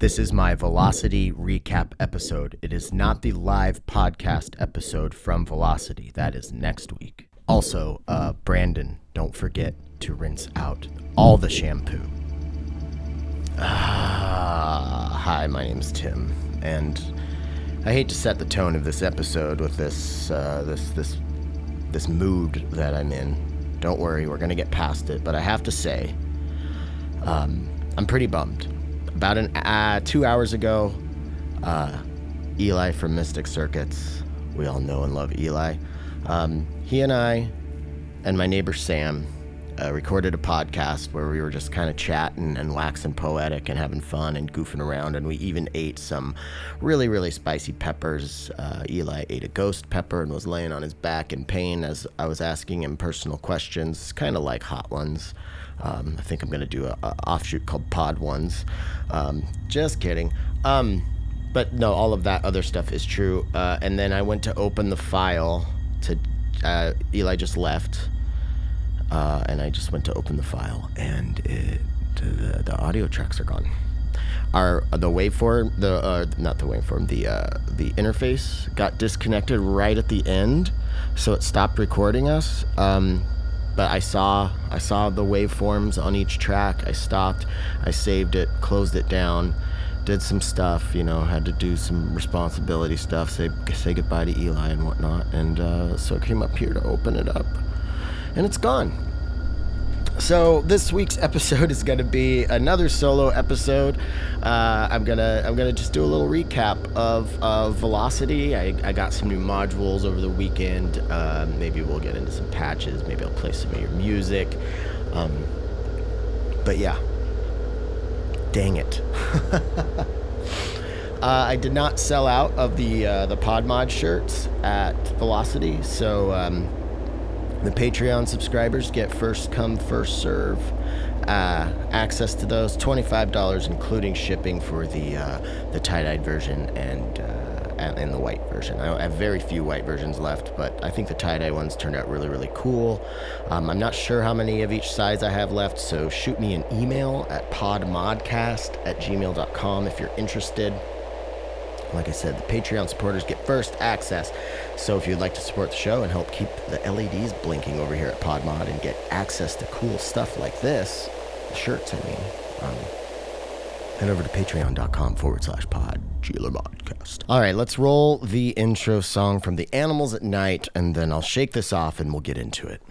This is my Velocity recap episode. It is not the live podcast episode from Velocity. That is next week. Also, uh, Brandon, don't forget to rinse out all the shampoo. Ah, hi, my name's Tim, and I hate to set the tone of this episode with this, uh, this, this, this mood that I'm in. Don't worry, we're gonna get past it. But I have to say, um, I'm pretty bummed. About an uh, two hours ago, uh, Eli from Mystic Circuits, we all know and love Eli. Um, he and I, and my neighbor Sam, uh, recorded a podcast where we were just kind of chatting and waxing poetic and having fun and goofing around. And we even ate some really, really spicy peppers. Uh, Eli ate a ghost pepper and was laying on his back in pain as I was asking him personal questions, kind of like hot ones. Um, I think I'm going to do a, a, offshoot called Pod Ones. Um, just kidding. Um, but no, all of that other stuff is true. Uh, and then I went to open the file to uh, Eli just left uh, and I just went to open the file, and it, the, the audio tracks are gone. Our the waveform, the uh, not the waveform, the uh, the interface got disconnected right at the end, so it stopped recording us. Um, but I saw I saw the waveforms on each track. I stopped, I saved it, closed it down, did some stuff. You know, had to do some responsibility stuff, say say goodbye to Eli and whatnot, and uh, so I came up here to open it up and it's gone. So this week's episode is going to be another solo episode. Uh, I'm gonna I'm gonna just do a little recap of, of Velocity. I, I got some new modules over the weekend. Uh, maybe we'll get into some patches. Maybe I'll play some of your music. Um, but yeah, dang it. uh, I did not sell out of the uh, the Podmod shirts at Velocity, so. Um, the Patreon subscribers get first come, first serve uh, access to those. $25 including shipping for the uh, the tie-dyed version and uh, and the white version. I have very few white versions left, but I think the tie-dye ones turned out really, really cool. Um, I'm not sure how many of each size I have left, so shoot me an email at podmodcast at gmail.com if you're interested. Like I said, the Patreon supporters get first access. So if you'd like to support the show and help keep the LEDs blinking over here at Podmod and get access to cool stuff like this, the shirts, I mean, um, head over to patreon.com forward slash pod, Modcast. All right, let's roll the intro song from The Animals at Night, and then I'll shake this off and we'll get into it.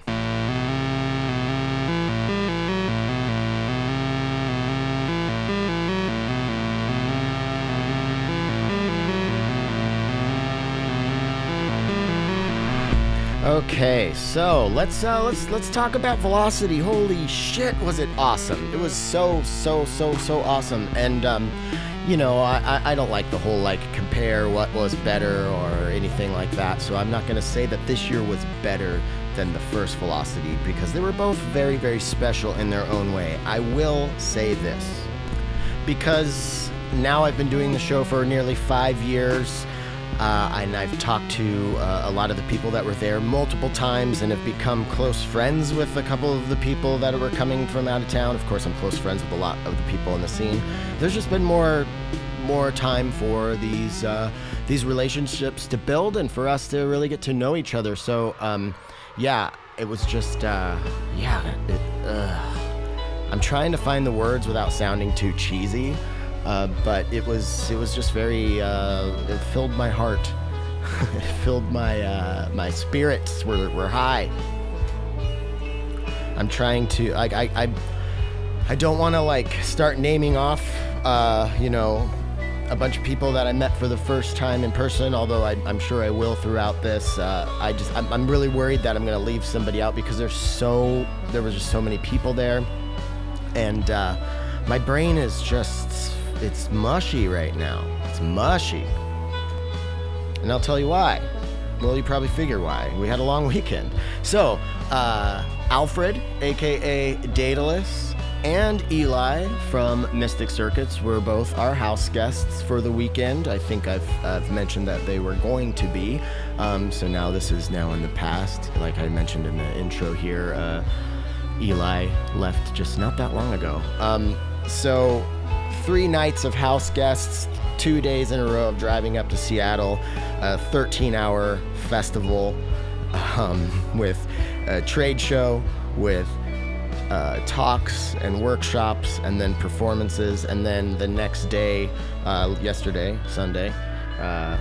Okay, so let's uh, let's let's talk about velocity. Holy shit, was it awesome! It was so so so so awesome, and um, you know I, I don't like the whole like compare what was better or anything like that. So I'm not gonna say that this year was better than the first velocity because they were both very very special in their own way. I will say this because now I've been doing the show for nearly five years. Uh, and I've talked to uh, a lot of the people that were there multiple times and have become close friends with a couple of the people that were coming from out of town. Of course, I'm close friends with a lot of the people in the scene. There's just been more more time for these uh, these relationships to build and for us to really get to know each other. So, um, yeah, it was just uh, yeah. It, I'm trying to find the words without sounding too cheesy. Uh, but it was it was just very uh, it filled my heart. It filled my uh, my spirits were, were high. I'm trying to i i, I don't want to like start naming off uh, you know a bunch of people that i met for the first time in person although I, am sure i will throughout this. Uh, i just I'm, I'm really worried that i'm going to leave somebody out because there's so there was just so many people there. And uh, my brain is just it's mushy right now. It's mushy. And I'll tell you why. Well, you probably figure why. We had a long weekend. So, uh, Alfred, aka Daedalus, and Eli from Mystic Circuits were both our house guests for the weekend. I think I've, I've mentioned that they were going to be. Um, so now this is now in the past. Like I mentioned in the intro here, uh, Eli left just not that long ago. Um, so three nights of house guests, two days in a row of driving up to Seattle, a 13 hour festival um, with a trade show, with uh, talks and workshops, and then performances. And then the next day, uh, yesterday, Sunday, uh,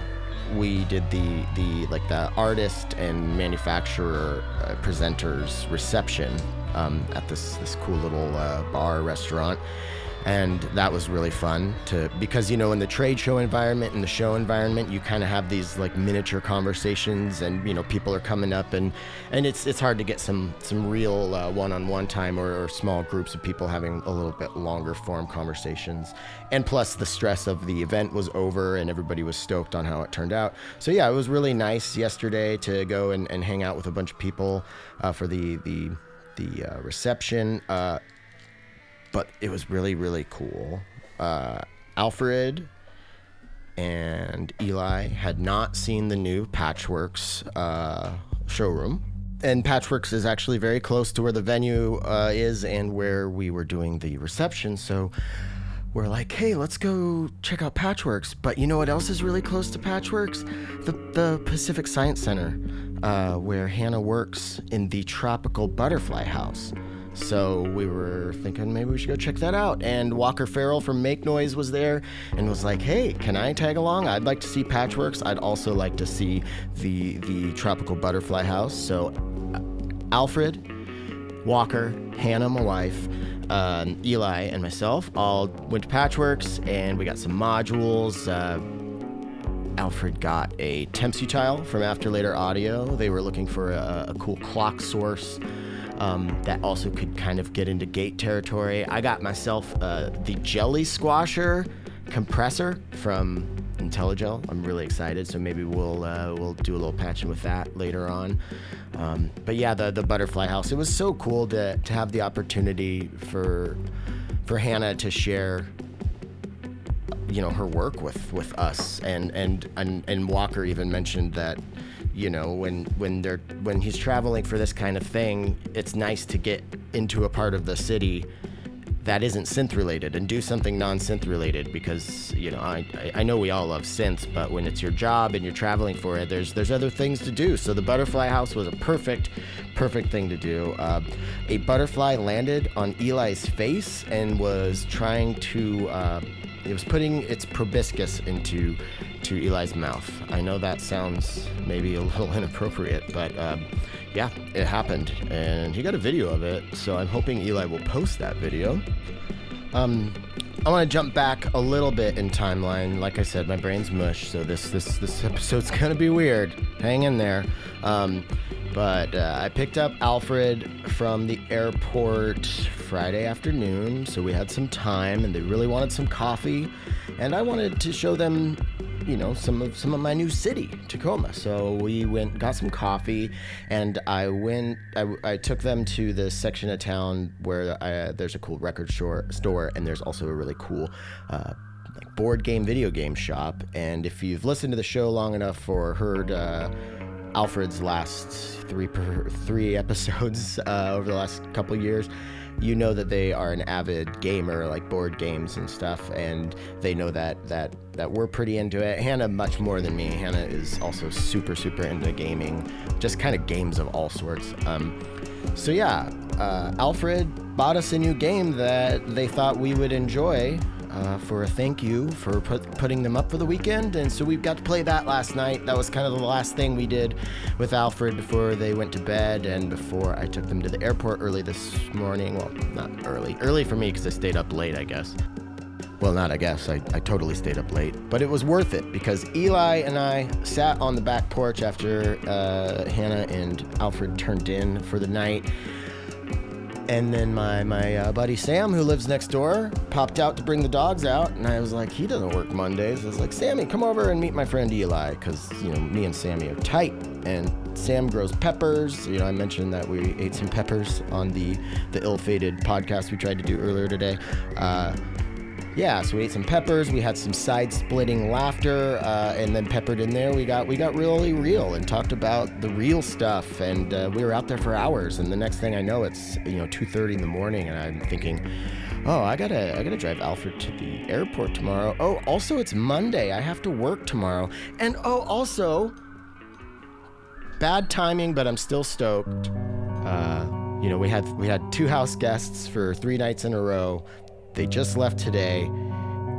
we did the the like the artist and manufacturer uh, presenters reception um, at this this cool little uh, bar restaurant and that was really fun to because you know in the trade show environment in the show environment you kind of have these like miniature conversations and you know people are coming up and and it's it's hard to get some some real uh, one-on-one time or, or small groups of people having a little bit longer form conversations. And plus the stress of the event was over and everybody was stoked on how it turned out. So yeah it was really nice yesterday to go and, and hang out with a bunch of people uh, for the the the uh, reception. Uh, but it was really really cool. Uh, Alfred and Eli had not seen the new Patchworks uh, showroom. And Patchworks is actually very close to where the venue uh, is and where we were doing the reception. So we're like, hey, let's go check out Patchworks. But you know what else is really close to Patchworks? The, the Pacific Science Center, uh, where Hannah works in the Tropical Butterfly House. So we were thinking maybe we should go check that out. And Walker Farrell from Make Noise was there and was like, "Hey, can I tag along? I'd like to see Patchworks. I'd also like to see the the Tropical Butterfly House." So uh, Alfred, Walker, Hannah, my wife, uh, Eli, and myself all went to Patchworks, and we got some modules. Uh, Alfred got a Temps Utile from After Later Audio. They were looking for a, a cool clock source um, that also could kind of get into gate territory. I got myself uh, the Jelly Squasher compressor from Intellijel. I'm really excited, so maybe we'll uh, we'll do a little patching with that later on. Um, but yeah, the the butterfly house. It was so cool to to have the opportunity for for Hannah to share you know her work with with us and and and, and Walker even mentioned that you know when when they're when he's traveling for this kind of thing it's nice to get into a part of the city that isn't synth related and do something non-synth related because you know I, I know we all love synths but when it's your job and you're traveling for it there's there's other things to do. So the butterfly house was a perfect perfect thing to do. Uh, a butterfly landed on Eli's face and was trying to uh, it was putting its proboscis into to Eli's mouth. I know that sounds maybe a little inappropriate, but um, yeah, it happened, and he got a video of it. So I'm hoping Eli will post that video. Um, I want to jump back a little bit in timeline. Like I said, my brain's mush, so this this this episode's gonna be weird. Hang in there. Um, but uh, I picked up Alfred from the airport Friday afternoon, so we had some time, and they really wanted some coffee, and I wanted to show them you know some of some of my new city Tacoma. So we went got some coffee and I went I, I took them to this section of town where I, there's a cool record store store and there's also a really cool uh, like board game video game shop. And if you've listened to the show long enough or heard uh, Alfred's last three per, three episodes uh, over the last couple years you know that they are an avid gamer, like board games and stuff, and they know that that that we're pretty into it. Hannah much more than me. Hannah is also super super into gaming, just kind of games of all sorts. Um, so yeah, uh, Alfred bought us a new game that they thought we would enjoy uh, for a thank you for put, putting them up for the weekend. And so we got to play that last night. That was kind of the last thing we did with Alfred before they went to bed and before I took them to the airport early this morning. Well, not early. Early for me because I stayed up late, I guess. Well, not I guess. I, I totally stayed up late. But it was worth it because Eli and I sat on the back porch after uh, Hannah and Alfred turned in for the night and then my my uh, buddy Sam, who lives next door, popped out to bring the dogs out, and I was like, he doesn't work Mondays. I was like, Sammy, come over and meet my friend Eli, because you know me and Sammy are tight. And Sam grows peppers. You know, I mentioned that we ate some peppers on the the ill-fated podcast we tried to do earlier today. Uh, yeah, so we ate some peppers. We had some side-splitting laughter, uh, and then peppered in there, we got we got really real and talked about the real stuff. And uh, we were out there for hours. And the next thing I know, it's you know 2:30 in the morning, and I'm thinking, Oh, I gotta I gotta drive Alfred to the airport tomorrow. Oh, also it's Monday. I have to work tomorrow. And oh, also bad timing, but I'm still stoked. Uh, you know, we had we had two house guests for three nights in a row. They just left today,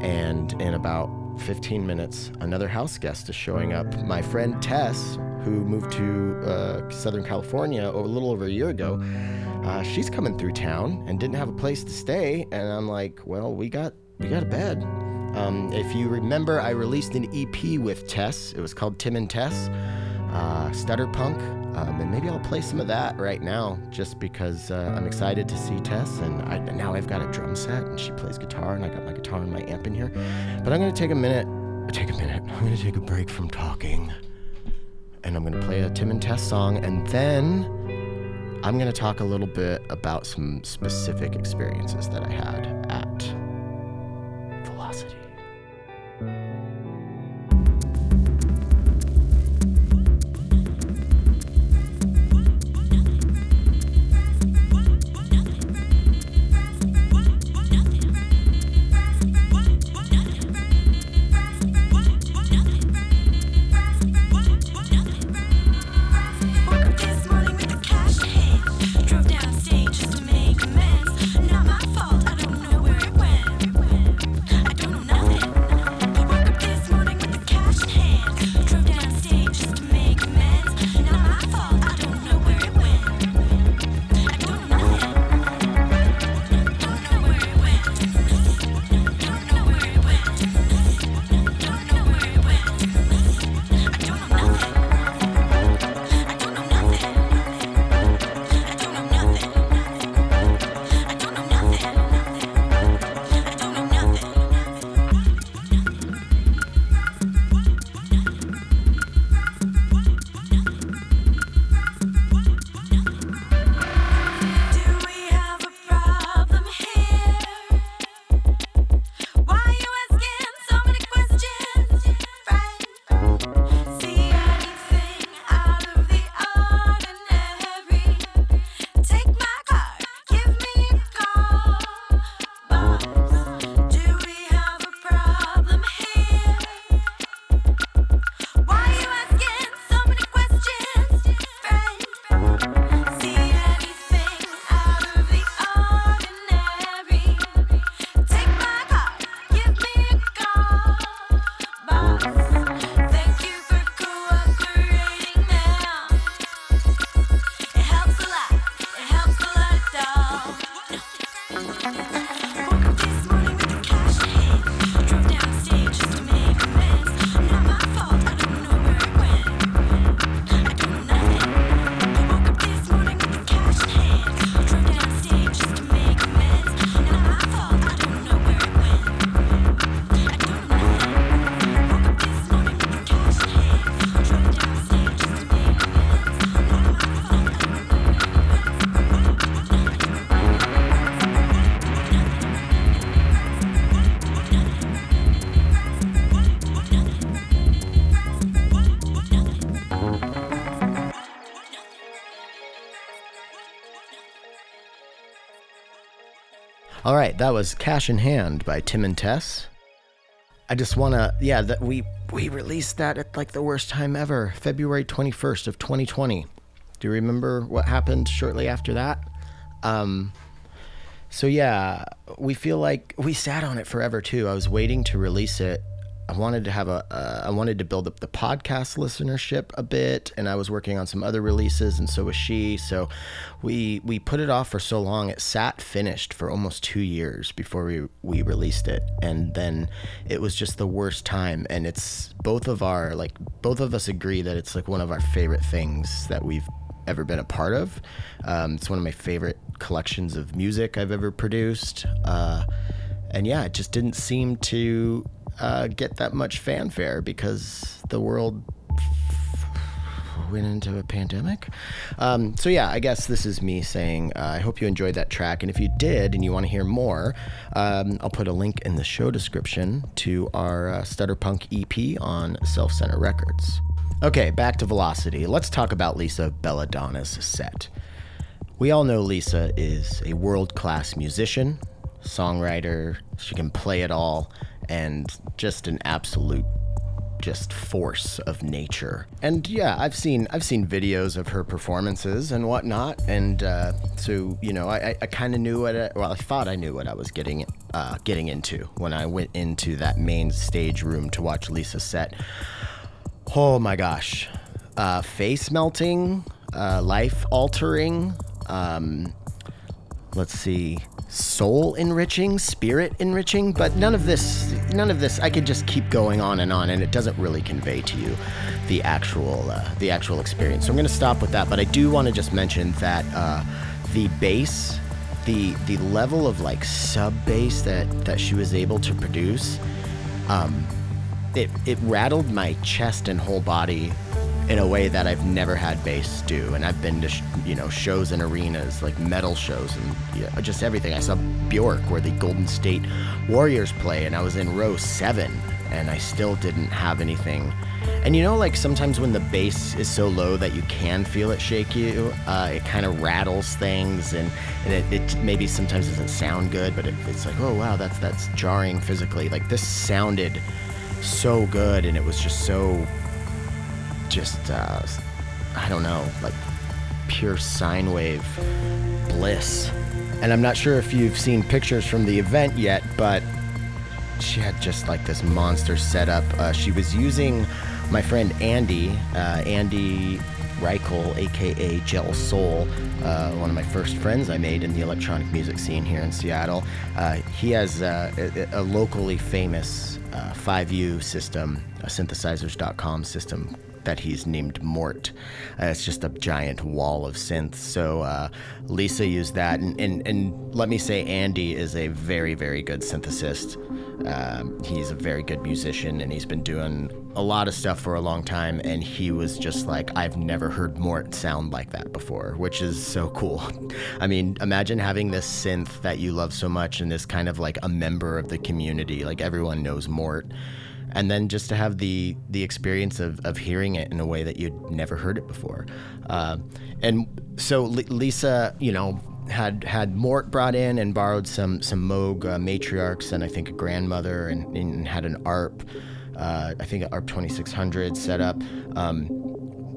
and in about 15 minutes, another house guest is showing up. My friend Tess, who moved to uh, Southern California a little over a year ago, uh, she's coming through town and didn't have a place to stay. And I'm like, well, we got we got a bed. Um, if you remember, I released an EP with Tess. It was called Tim and Tess, uh, Stutter Punk. Um, and maybe I'll play some of that right now just because uh, I'm excited to see Tess. And I, now I've got a drum set and she plays guitar and I got my guitar and my amp in here. But I'm going to take a minute, take a minute, I'm going to take a break from talking and I'm going to play a Tim and Tess song and then I'm going to talk a little bit about some specific experiences that I had at All right, that was Cash in Hand by Tim and Tess. I just want to yeah, that we we released that at like the worst time ever, February 21st of 2020. Do you remember what happened shortly after that? Um so yeah, we feel like we sat on it forever too. I was waiting to release it. I wanted to have a uh, I wanted to build up the podcast listenership a bit and I was working on some other releases and so was she. So we we put it off for so long. It sat finished for almost 2 years before we we released it. And then it was just the worst time and it's both of our like both of us agree that it's like one of our favorite things that we've ever been a part of. Um, it's one of my favorite collections of music I've ever produced. Uh, and yeah, it just didn't seem to uh, get that much fanfare because the world went into a pandemic. Um, so yeah, I guess this is me saying uh, I hope you enjoyed that track, and if you did and you want to hear more, um, I'll put a link in the show description to our uh, Stutter Punk EP on Self Center Records. Okay, back to Velocity. Let's talk about Lisa Belladonna's set. We all know Lisa is a world class musician. songwriter. She can play it all, and just an absolute just force of nature. And yeah, I've seen I've seen videos of her performances and whatnot, and uh, so you know, I, I kind of knew what I, well, I thought I knew what I was getting uh, getting into when I went into that main stage room to watch Lisa set. Oh my gosh, uh, face melting, uh, life altering. Um, let's see soul enriching spirit enriching but none of this none of this i could just keep going on and on and it doesn't really convey to you the actual uh, the actual experience. So i'm going to stop with that but i do want to just mention that uh, the bass the the level of like sub bass that that she was able to produce um, it it rattled my chest and whole body in a way that I've never had bass do. And I've been to sh- you know shows in arenas like metal shows and yeah, just everything. I saw Bjork where the Golden State Warriors play, and I was in row seven, and I still didn't have anything. And you know, like sometimes when the bass is so low that you can feel it shake you, uh, it kind of rattles things, and, and it, it maybe sometimes doesn't sound good, but it, it's like, oh wow, that's that's jarring physically. Like this sounded so good, and it was just so just uh, I don't know, like pure sine wave bliss. And I'm not sure if you've seen pictures from the event yet, but she had just like this monster setup. Uh, she was using my friend Andy, uh, Andy Reichel, aka Gel Soul, uh, one of my first friends I made in the electronic music scene here in Seattle. Uh, he has uh, a, a locally famous uh, 5U system, a synthesizers.com system that he's named Mort. Uh, it's just a giant wall of synths. So uh, Lisa used that, and, and, and let me say, Andy is a very, very good synthesist. Um, he's a very good musician, and he's been doing a lot of stuff for a long time. And he was just like, I've never heard Mort sound like that before, which is so cool. I mean, imagine having this synth that you love so much, and this kind of like a member of the community. Like everyone knows Mort and then just to have the the experience of, of hearing it in a way that you'd never heard it before. Uh, and so L- Lisa, you know, had had Mort brought in and borrowed some some Moog uh, matriarchs and I think a grandmother and, and had an ARP, uh, I think an ARP 2600 set up. Um,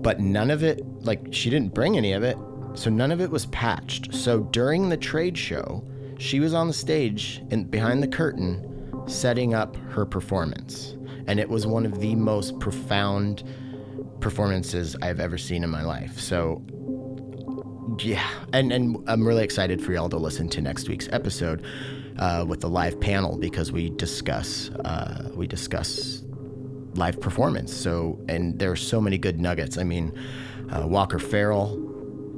but none of it, like she didn't bring any of it, so none of it was patched. So during the trade show, she was on the stage and behind the curtain setting up her performance and it was one of the most profound performances I've ever seen in my life. So yeah, and and I'm really excited for y'all to listen to next week's episode uh, with the live panel because we discuss uh, we discuss live performance. So and there are so many good nuggets. I mean, uh, Walker Farrell,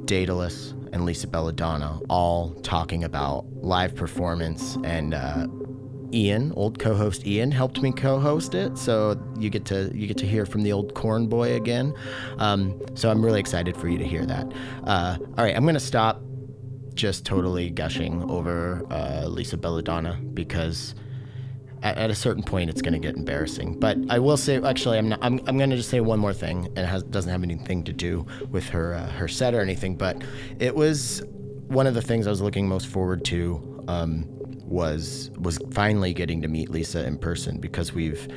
Daedalus, and Lisa Belladonna all talking about live performance and uh, Ian, old co-host Ian, helped me co-host it, so you get to you get to hear from the old corn boy again. Um, so I'm really excited for you to hear that. Uh, all right, I'm gonna stop just totally gushing over uh, Lisa Belladonna because at, at, a certain point it's gonna get embarrassing. But I will say, actually, I'm not, I'm, I'm gonna just say one more thing, and it has, doesn't have anything to do with her uh, her set or anything. But it was one of the things I was looking most forward to. Um, was was finally getting to meet Lisa in person because we've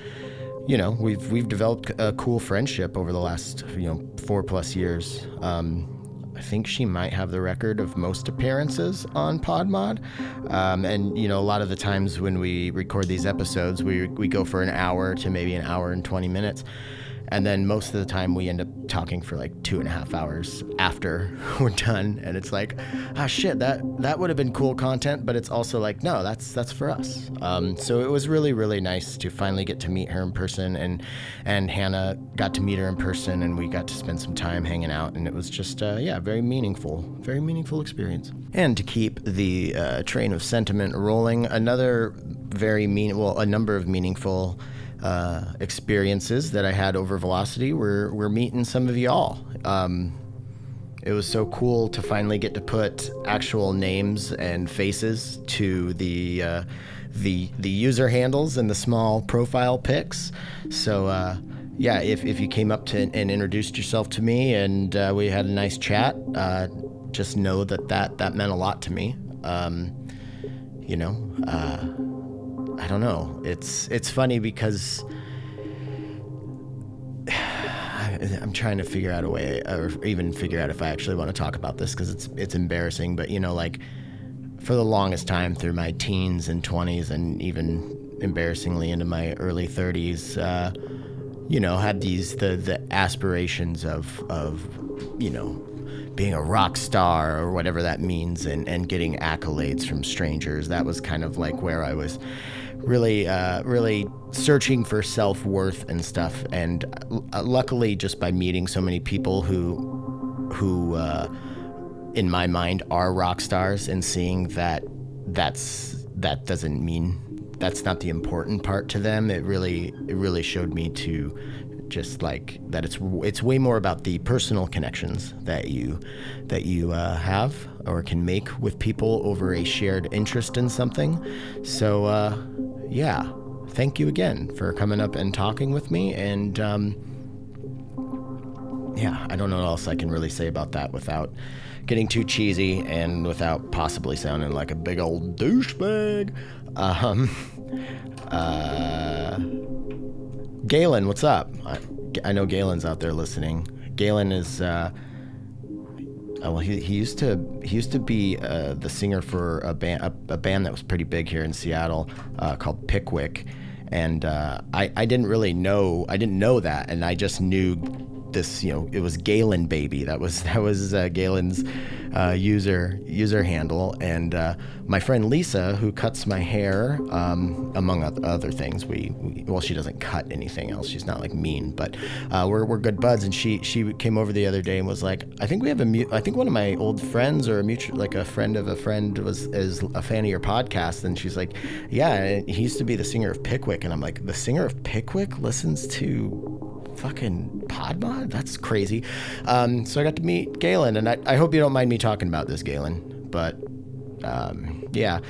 you know we've we've developed a cool friendship over the last you know four plus years. Um, I think she might have the record of most appearances on Podmod. Um, and, you know, a lot of the times when we record these episodes, we, we go for an hour to maybe an hour and 20 minutes. And then most of the time we end up talking for like two and a half hours after we're done. And it's like, ah, shit, that, that would have been cool content, but it's also like, no, that's, that's for us. Um, so it was really, really nice to finally get to meet her in person and, and Hannah got to meet her in person and we got to spend some time hanging out. And it was just, uh, yeah, very meaningful, very meaningful experience. And to keep the uh, train of sentiment rolling, another very mean, well, a number of meaningful uh, experiences that I had over Velocity were, were meeting some of y'all. Um, it was so cool to finally get to put actual names and faces to the uh, the the user handles and the small profile pics. So uh, yeah, if, if you came up to and introduced yourself to me and uh, we had a nice chat, uh, just know that, that that meant a lot to me. Um, You know, uh, I don't know. It's it's funny because I'm trying to figure out a way, or even figure out if I actually want to talk about this because it's it's embarrassing. But you know, like for the longest time through my teens and 20s, and even embarrassingly into my early 30s, uh, you know, had these the the aspirations of of you know being a rock star or whatever that means, and and getting accolades from strangers. That was kind of like where I was really uh, really searching for self-worth and stuff. And uh, luckily just by meeting so many people who who uh, in my mind are rock stars and seeing that that's that doesn't mean that's not the important part to them it really it really showed me to just like that it's it's way more about the personal connections that you that you uh, have or can make with people over a shared interest in something. So uh, yeah, thank you again for coming up and talking with me. And um, yeah, I don't know what else I can really say about that without getting too cheesy and without possibly sounding like a big old douchebag. Um, uh, Galen, what's up? I, I know Galen's out there listening. Galen is. Uh, uh, well, he, he used to he used to be uh, the singer for a band a, a, band that was pretty big here in Seattle uh, called Pickwick, and uh, I I didn't really know I didn't know that, and I just knew this you know it was Galen baby. That was that was uh, Galen's uh, user user handle. And uh, my friend Lisa who cuts my hair um, among other things we, we, well she doesn't cut anything else. She's not like mean but uh, we're, we're good buds. And she she came over the other day and was like I think we have a mu- I think one of my old friends or a mutual like a friend of a friend was is a fan of your podcast. And she's like yeah he used to be the singer of Pickwick. And I'm like the singer of Pickwick listens to fucking Podmod? That's crazy. Um, so I got to meet Galen, and I, I hope you don't mind me talking about this, Galen. But um, yeah,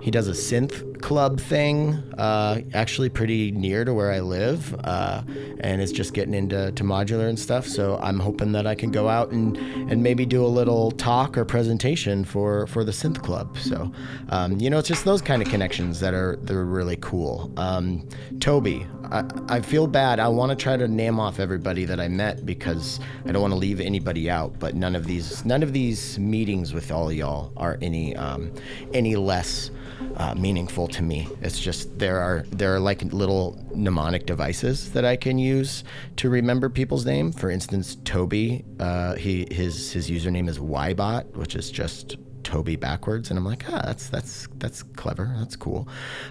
he does a synth club thing, uh, actually pretty near to where I live, uh, and it's just getting into to modular and stuff. So I'm hoping that I can go out and, and maybe do a little talk or presentation for, for the synth club. So um, you know, it's just those kind of connections that are that are really cool. Um, Toby, I, I feel bad. I want to try to name off everybody that I met because I don't want to leave anybody out. But none of these none of these meetings with all y'all are any um, any less uh, meaningful to me. It's just there are there are like little mnemonic devices that I can use to remember people's name. For instance, Toby, uh, he his his username is Ybot, which is just Toby backwards, and I'm like, ah, that's that's that's clever. That's cool.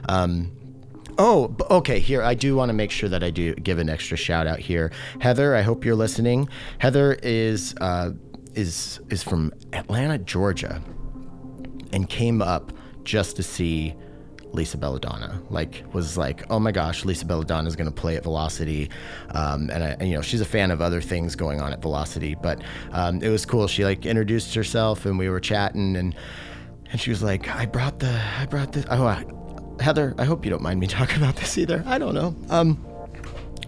Um, Oh, okay. Here, I do want to make sure that I do give an extra shout out here. Heather, I hope you're listening. Heather is uh, is is from Atlanta, Georgia, and came up just to see Lisa Belladonna. Like, was like, oh my gosh, Lisa Belladonna is going to play at Velocity, um, and, I, and, you know she's a fan of other things going on at Velocity. But um, it was cool. She like introduced herself, and we were chatting, and and she was like, I brought the, I brought this. Oh, I, Heather, I hope you don't mind me talking about this either. I don't know. Um,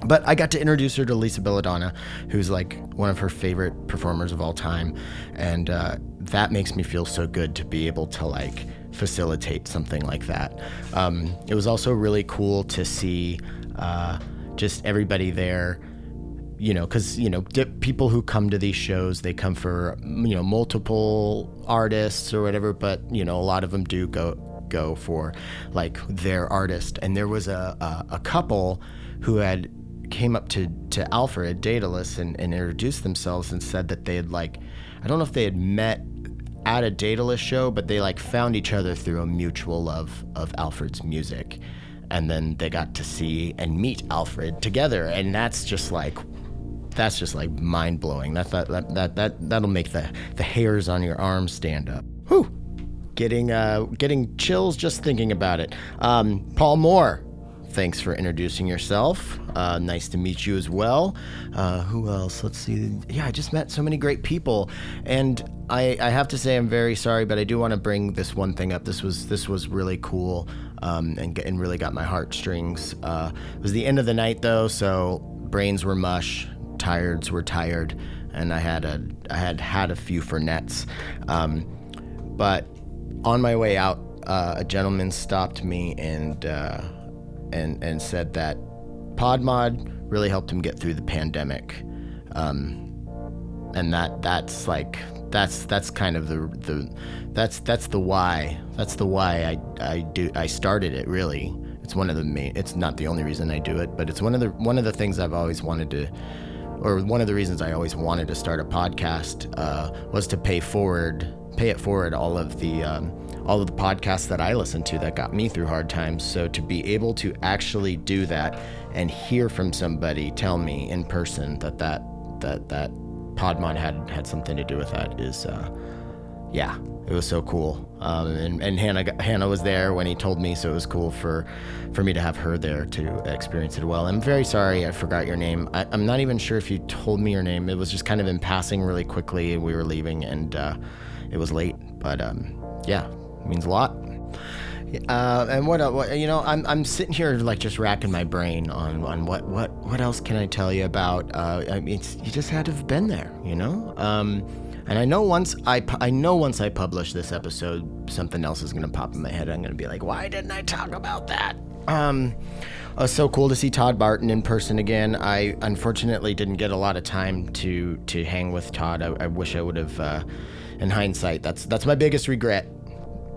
but I got to introduce her to Lisa Belladonna, who's like one of her favorite performers of all time, and uh, that makes me feel so good to be able to like facilitate something like that. Um, it was also really cool to see uh, just everybody there you know, because you know, people who come to these shows, they come for you know multiple artists or whatever, but you know, a lot of them do go go for like their artist. And there was a a, a couple who had came up to to Alfred Daedalus and, and introduced themselves and said that they had like, I don't know if they had met at a Daedalus show, but they like found each other through a mutual love of Alfred's music. And then they got to see and meet Alfred together. And that's just like that's just like mind blowing. That that that that that that'll make the the hairs on your arms stand up. Whew. Getting uh getting chills just thinking about it. Um, Paul Moore, thanks for introducing yourself. Uh, nice to meet you as well. Uh, who else? Let's see. Yeah, I just met so many great people, and I, I have to say I'm very sorry, but I do want to bring this one thing up. This was this was really cool, um, and and really got my heartstrings. Uh, it was the end of the night though, so brains were mush, tireds were tired, and I had a I had had a few Fernets, um, but on my way out uh, a gentleman stopped me and uh, and and said that PodMod really helped him get through the pandemic, um, and that that's like that's that's kind of the the that's that's the why that's the why I I do I started it really. It's one of the main. It's not the only reason I do it, but it's one of the one of the things I've always wanted to or one of the reasons I always wanted to start a podcast uh, was to pay forward, pay it forward all of the um, all of the podcasts that I listened to that got me through hard times. So to be able to actually do that and hear from somebody tell me in person that that that that Podmod had had something to do with that is, uh, yeah, it was so cool. Um, and and Hannah Hannah was there when he told me, so it was cool for for me to have her there to experience it well. I'm very sorry I forgot your name. I, I'm not even sure if you told me your name. It was just kind of in passing really quickly. We were leaving and uh, it was late, but um, yeah, it means a lot. Uh, and what, uh, what you know, I'm, I'm sitting here like just racking my brain on, on what, what what else can I tell you about? Uh, I mean, you just had to have been there, you know. Um, and I know once I I know once I publish this episode, something else is gonna pop in my head. I'm gonna be like, why didn't I talk about that? Um, it was so cool to see Todd Barton in person again. I unfortunately didn't get a lot of time to to hang with Todd. I, I wish I would have. Uh, in hindsight, that's that's my biggest regret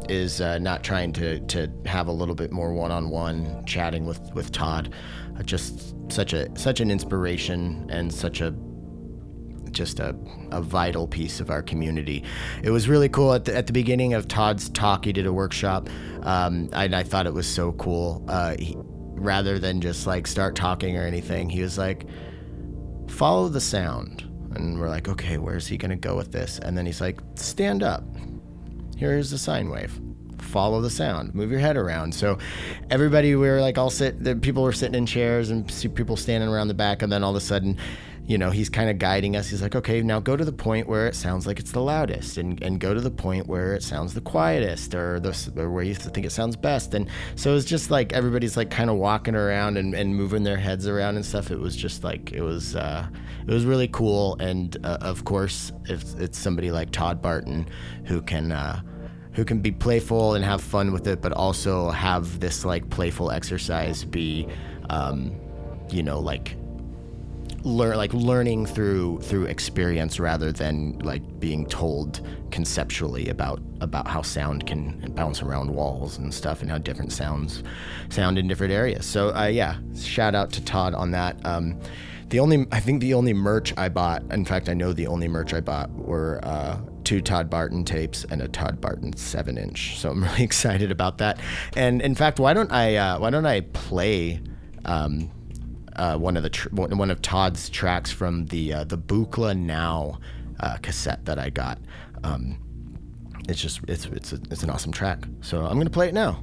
is uh, not trying to to have a little bit more one-on-one chatting with with Todd. Uh, just such a such an inspiration and such a just a, a vital piece of our community. It was really cool at the, at the beginning of Todd's talk. He did a workshop, um, and I thought it was so cool. Uh, he, rather than just like start talking or anything, he was like, "Follow the sound," and we're like, "Okay, where's he gonna go with this?" And then he's like, "Stand up." here's the sine wave follow the sound move your head around so everybody we were like all sit the people were sitting in chairs and see people standing around the back and then all of a sudden you know he's kind of guiding us. He's like okay now go to the point where it sounds like it's the loudest and, and go to the point where it sounds the quietest or the or where you think it sounds best. And so it's just like everybody's like kind of walking around and, and moving their heads around and stuff. It was just like it was uh, it was really cool. And uh, of course if it's somebody like Todd Barton who can uh, who can be playful and have fun with it, but also have this like playful exercise be, um, you know, like learn like learning through through experience rather than like being told conceptually about about how sound can bounce around walls and stuff and how different sounds sound in different areas. So uh, yeah, shout out to Todd on that. Um, the only I think the only merch I bought, in fact, I know the only merch I bought were uh, two Todd Barton tapes and a Todd Barton seven inch. So I'm really excited about that. And in fact, why don't I uh, why don't I play um, uh, one of the tr- one of Todd's tracks from the uh, the Buchla Now uh, cassette that I got. Um, it's just it's it's a, it's an awesome track. So I'm gonna play it now.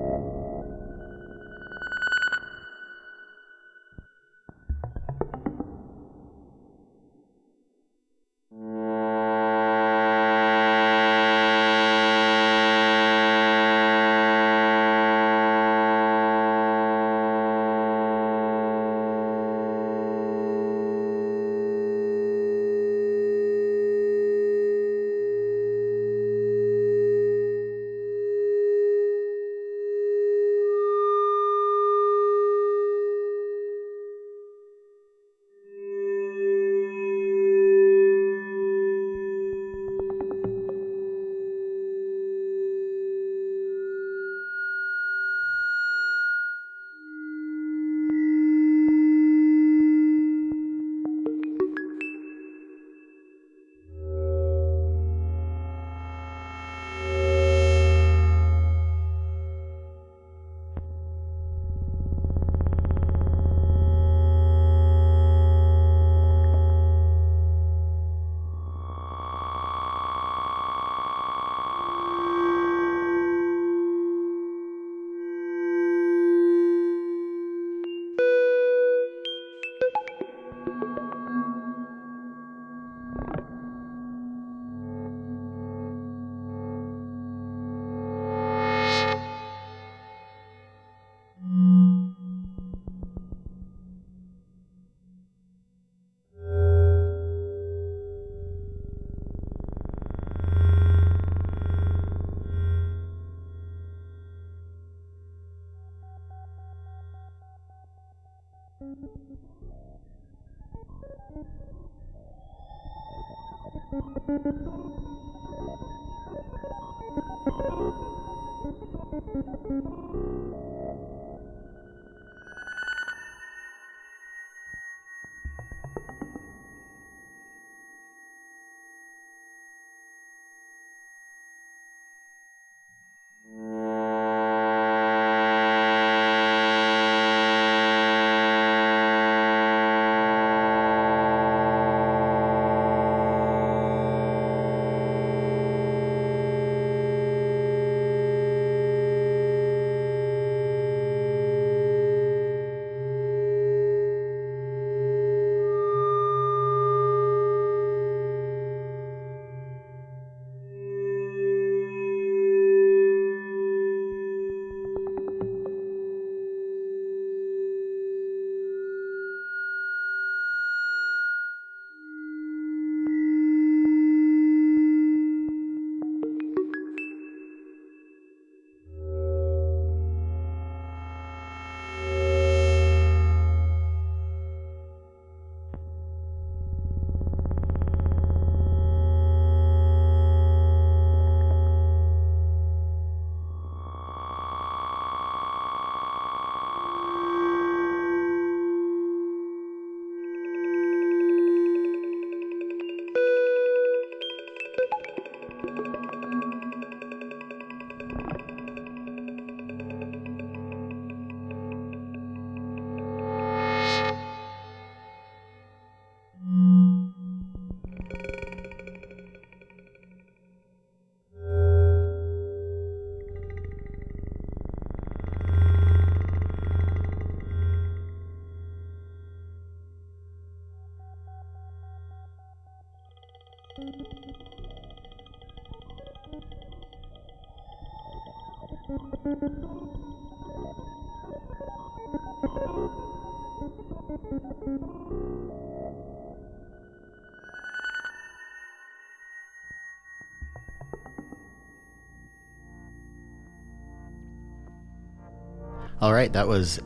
All right, that was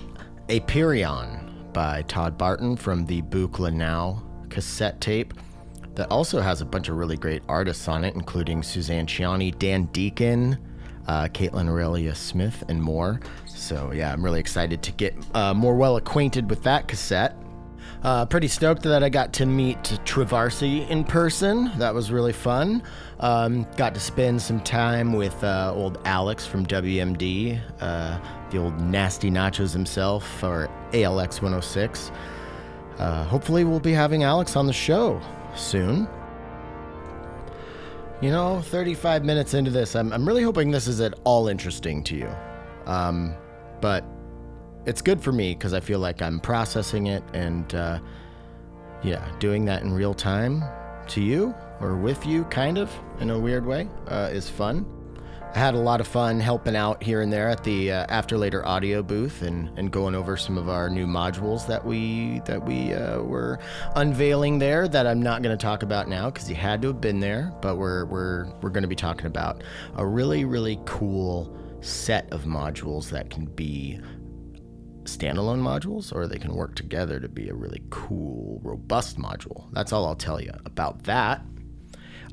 Aperion by Todd Barton from the Buchla Now cassette tape that also has a bunch of really great artists on it, including Suzanne Ciani, Dan Deacon, uh, Kaitlyn Aurelia Smith, and more. So, yeah, I'm really excited to get uh, more well acquainted with that cassette. Uh, pretty stoked that I got to meet Trovarsi in person. That was really fun. Um, got to spend some time with uh, old Alex from WMD, uh, the old Nasty Nachos himself, or ALX 106. Uh, hopefully, we'll be having Alex on the show soon. You know, 35 minutes into this, I'm, I'm really hoping this is at all interesting to you. Um, but it's good for me because I feel like I'm processing it and, uh, yeah, doing that in real time to you or with you, kind of, in a weird way, uh, is fun. I had a lot of fun helping out here and there at the uh, After Later audio booth and, and going over some of our new modules that we that we uh, were unveiling there. That I'm not going to talk about now because you had to have been there. But we're we're we're going to be talking about a really really cool set of modules that can be standalone modules or they can work together to be a really cool, robust module. That's all I'll tell you about that.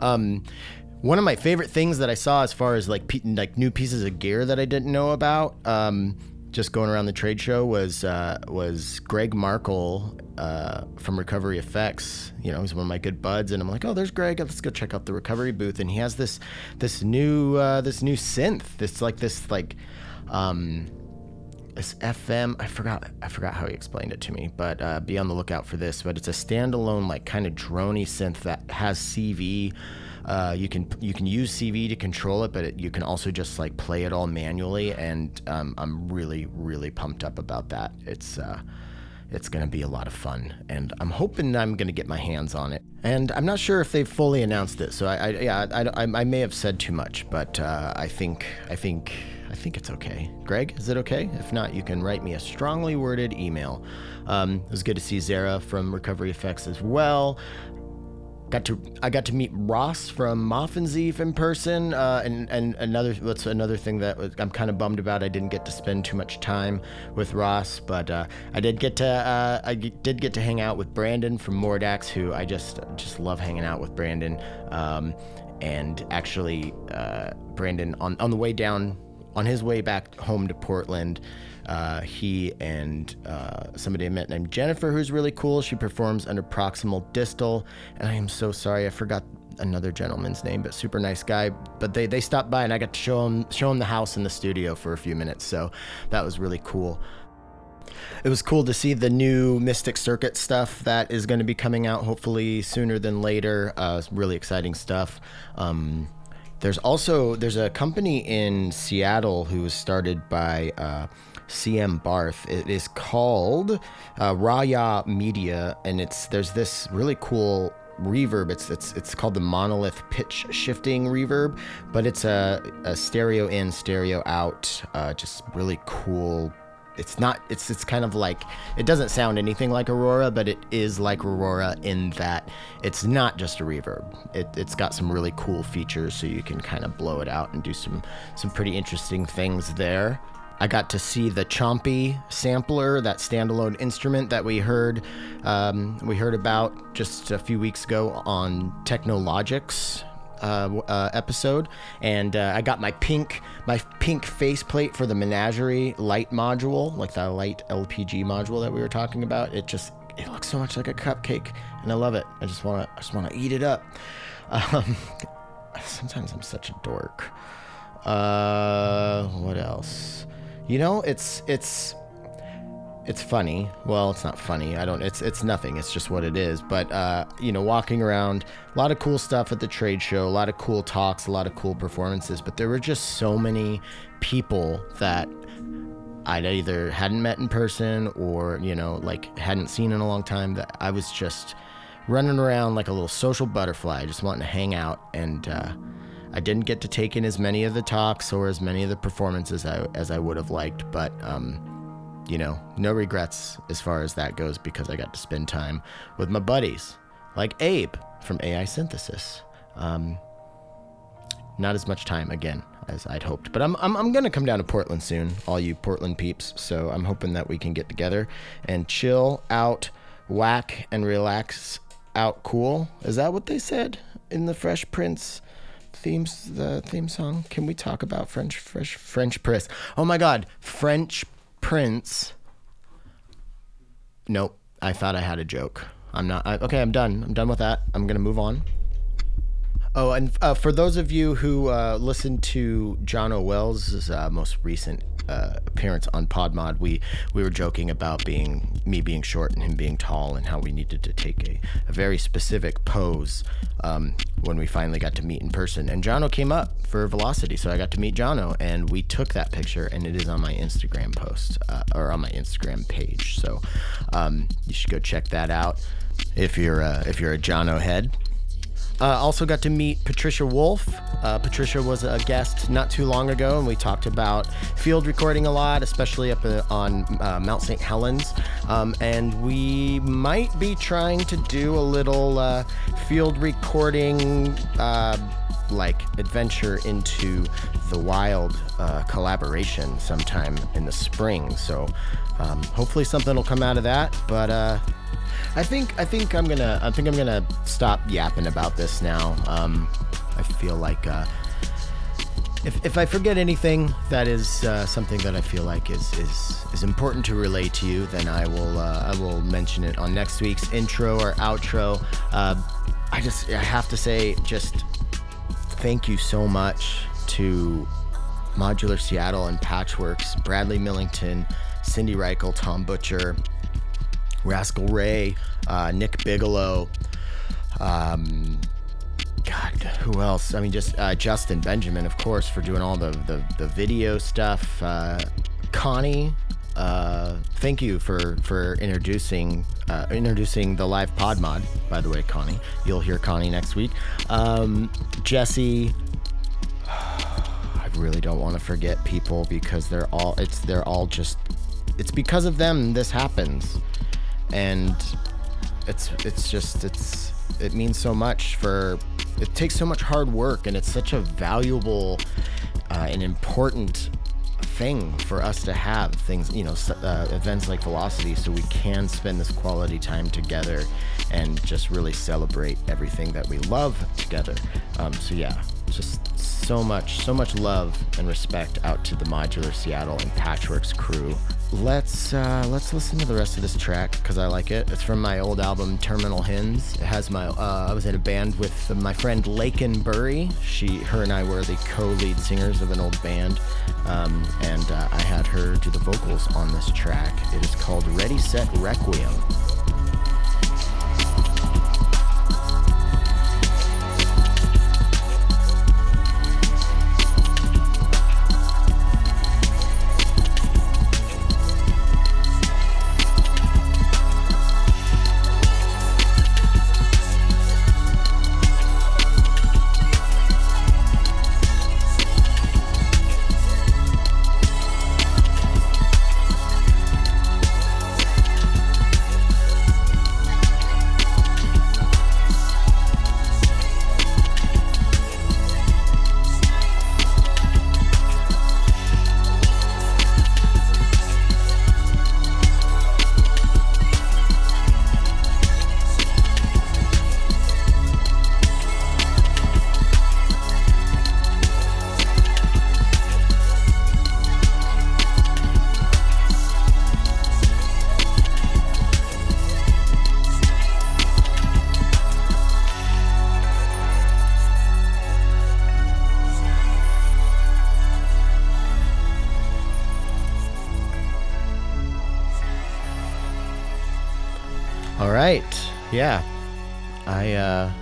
Um, one of my favorite things that I saw as far as like pe- like new pieces of gear that I didn't know about, um, just going around the trade show was uh, was Greg Markle uh, from Recovery Effects. You know, he's one of my good buds, and I'm like, oh, there's Greg. Let's go check out the recovery booth, and he has this this new uh, this new synth. This like this like. Um, this FM. I forgot. I forgot how he explained it to me, but uh, be on the lookout for this. But it's a standalone, like kind of drony synth that has CV. Uh, you can you can use CV to control it, but it, you can also just like play it all manually. And um, I'm really really pumped up about that. It's uh, it's going to be a lot of fun, and I'm hoping I'm going to get my hands on it. And I'm not sure if they've fully announced it, so I, I yeah I, I, I may have said too much, but uh, I think I think I think it's okay. Greg, is it okay? If not, you can write me a strongly worded email. Um, it was good to see Zara from Recovery Effects as well. Got to I got to meet Ross from Moffenzeef in person, uh, and and another that's another thing that was, I'm kind of bummed about. I didn't get to spend too much time with Ross, but uh, I did get to uh, I did get to hang out with Brandon from Mordax, who I just just love hanging out with Brandon. Um, and actually, uh, Brandon on on the way down on his way back home to Portland, uh, he and uh, somebody I met named Jennifer, who's really cool. She performs under proximal distal, and I am so sorry I forgot another gentleman's name, but super nice guy. But they they stopped by and I got to show him show him the house and the studio for a few minutes, so that was really cool. It was cool to see the new Mystic Circuit stuff that is going to be coming out hopefully sooner than later. Uh, really exciting stuff. Um, there's also there's a company in Seattle who was started by uh, CM Barth. It is called uh, Raya Media, and it's there's this really cool reverb. It's it's it's called the Monolith Pitch Shifting Reverb, but it's a, a stereo in, stereo out. Uh, just really cool it's not it's it's kind of like it doesn't sound anything like aurora but it is like aurora in that it's not just a reverb it, it's got some really cool features so you can kind of blow it out and do some some pretty interesting things there I got to see the Chompi sampler, that standalone instrument that we heard um, we heard about just a few weeks ago on Technologics uh, uh, episode, and uh, I got my pink my pink faceplate for the Menagerie light module, like the light LPG module that we were talking about. It just it looks so much like a cupcake, and I love it. I just want to I just want to eat it up. Um, sometimes I'm such a dork. Uh, what else? You know, it's it's it's funny. Well, it's not funny. I don't. It's it's nothing. It's just what it is. But uh, you know, walking around, a lot of cool stuff at the trade show, a lot of cool talks, a lot of cool performances. But there were just so many people that I'd either hadn't met in person or you know, like hadn't seen in a long time. That I was just running around like a little social butterfly, just wanting to hang out. And uh, I didn't get to take in as many of the talks or as many of the performances as I, as I would have liked, but. Um, you know, no regrets as far as that goes because I got to spend time with my buddies like Abe from AI Synthesis. Um, not as much time again as I'd hoped, but I'm, I'm, I'm going to come down to Portland soon, all you Portland peeps. So I'm hoping that we can get together and chill out, whack, and relax out cool. Is that what they said in the Fresh Prince? Themes the theme song can we talk about french fresh french press oh my god french Prince. Nope. I thought I had a joke. I'm not. I, okay, I'm done. I'm done with that. I'm gonna move on. Oh, and uh, for those of you who uh, listened to John O'Well's uh, most recent uh, appearance on Podmod, we we were joking about being me being short and him being tall, and how we needed to take a, a very specific pose um, when we finally got to meet in person. And Jono came up for Velocity, so I got to meet Jono, and we took that picture, and it is on my Instagram post uh, or on my Instagram page. So um, you should go check that out if you're uh, if you're a Jono head. Uh, also got to meet Patricia Wolf. Uh, Patricia was a guest not too long ago, and we talked about field recording a lot, especially up uh, on uh, Mount St. Helens. Um, and we might be trying to do a little uh, field recording, uh, like adventure into the wild collaboration sometime in the spring. So um, hopefully something will come out of that. But I think I think I'm gonna I think I'm gonna stop yapping about this now. Um, I feel like uh, if, if I forget anything that is uh, something that I feel like is, is is important to relay to you, then I will uh, I will mention it on next week's intro or outro. Uh, I just I have to say just thank you so much to Modular Seattle and Patchwerks, Bradley Millington, Cindy Reichel, Tom Butcher, Rascal Ray, uh, Nick Bigelow. Um, God, who else? I mean, just uh, Justin Benjamin, of course, for doing all the the, the video stuff. Uh, Connie, uh, thank you for for introducing uh, introducing the live pod mod. By the way, Connie, you'll hear Connie next week. Um, Jesse. I really don't want to forget people because they're all it's they're all just it's because of them this happens. And it's it's just it's it means so much for it takes so much hard work and it's such a valuable uh, and important thing for us to have things you know uh, events like velocity so we can spend this quality time together and just really celebrate everything that we love together. Um, so yeah just so much so much love and respect out to the modular seattle and patchwerks crew let's uh, let's listen to the rest of this track because I like it. It's from my old album Terminal Hymns. It has my uh, I was in a band with my friend Laken Burry. She, her, and I were the co-lead singers of an old band, um, and uh, I had her do the vocals on this track. It is called Ready Set Requiem. Right. Yeah. I uh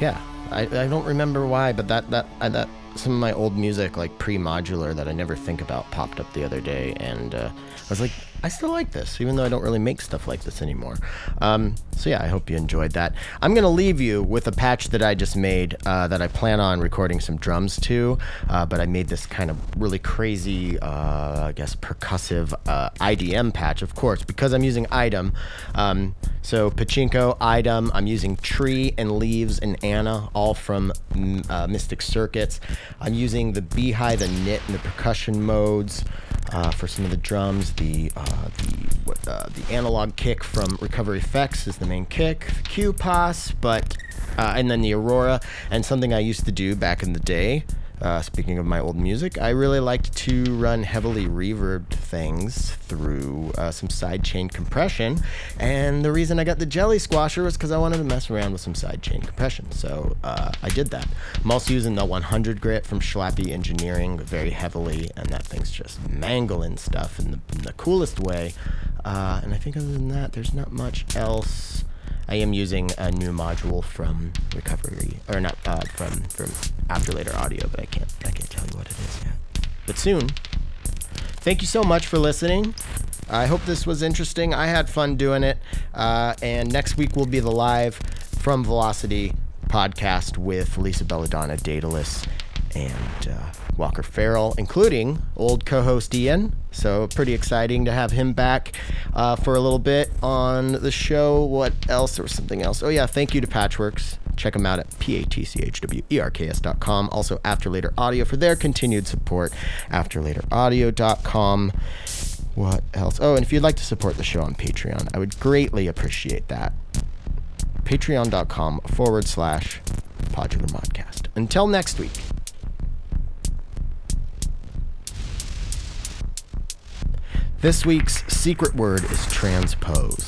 yeah. I, I don't remember why, but that that I, that some of my old music like pre-modular that I never think about popped up the other day and uh, I was like I still like this even though I don't really make stuff like this anymore. Um, so yeah, I hope you enjoyed that. I'm going to leave you with a patch that I just made uh, that I plan on recording some drums to, uh, but I made this kind of really crazy uh, I guess percussive uh, IDM patch of course because I'm using item. Um, so Pachinko, item, I'm using Tree and Leaves and Anna, all from mm, uh, Mystic Circuits. I'm using the Beehive, the Knit, and the percussion modes uh, for some of the drums. The the what, uh, the analog kick from Recovery Effects is the main kick. The Q Pass, but uh, and then the Aurora, and something I used to do back in the day. Uh, speaking of my old music, I really liked to run heavily reverbed things through uh, some sidechain compression. And the reason I got the Jelly Squasher was because I wanted to mess around with some sidechain compression. So uh, I did that. I'm also using the 100 grit from Schlappi Engineering very heavily, and that thing's just mangling stuff in the, in the coolest way. Uh, and I think other than that, there's not much else. I am using a new module from Recovery, or not uh, from from After Later Audio, but I can't I can't tell you what it is yet. But soon. Thank you so much for listening. I hope this was interesting. I had fun doing it. Uh, and next week will be the live from Velocity podcast with Lisa Belladonna, Daedalus, and uh, Walker Farrell, including old co-host Ian. So pretty exciting to have him back uh, for a little bit on the show. What else? There was something else. Oh yeah, thank you to Patchwerks. Check them out at p-a-t-c-h-w-e-r-k-s.com. Also, After Later Audio for their continued support. AfterLaterAudio.com. What else? Oh, and if you'd like to support the show on Patreon, I would greatly appreciate that. Patreon.com forward slash Podular Modcast. Until next week. This week's secret word is transpose.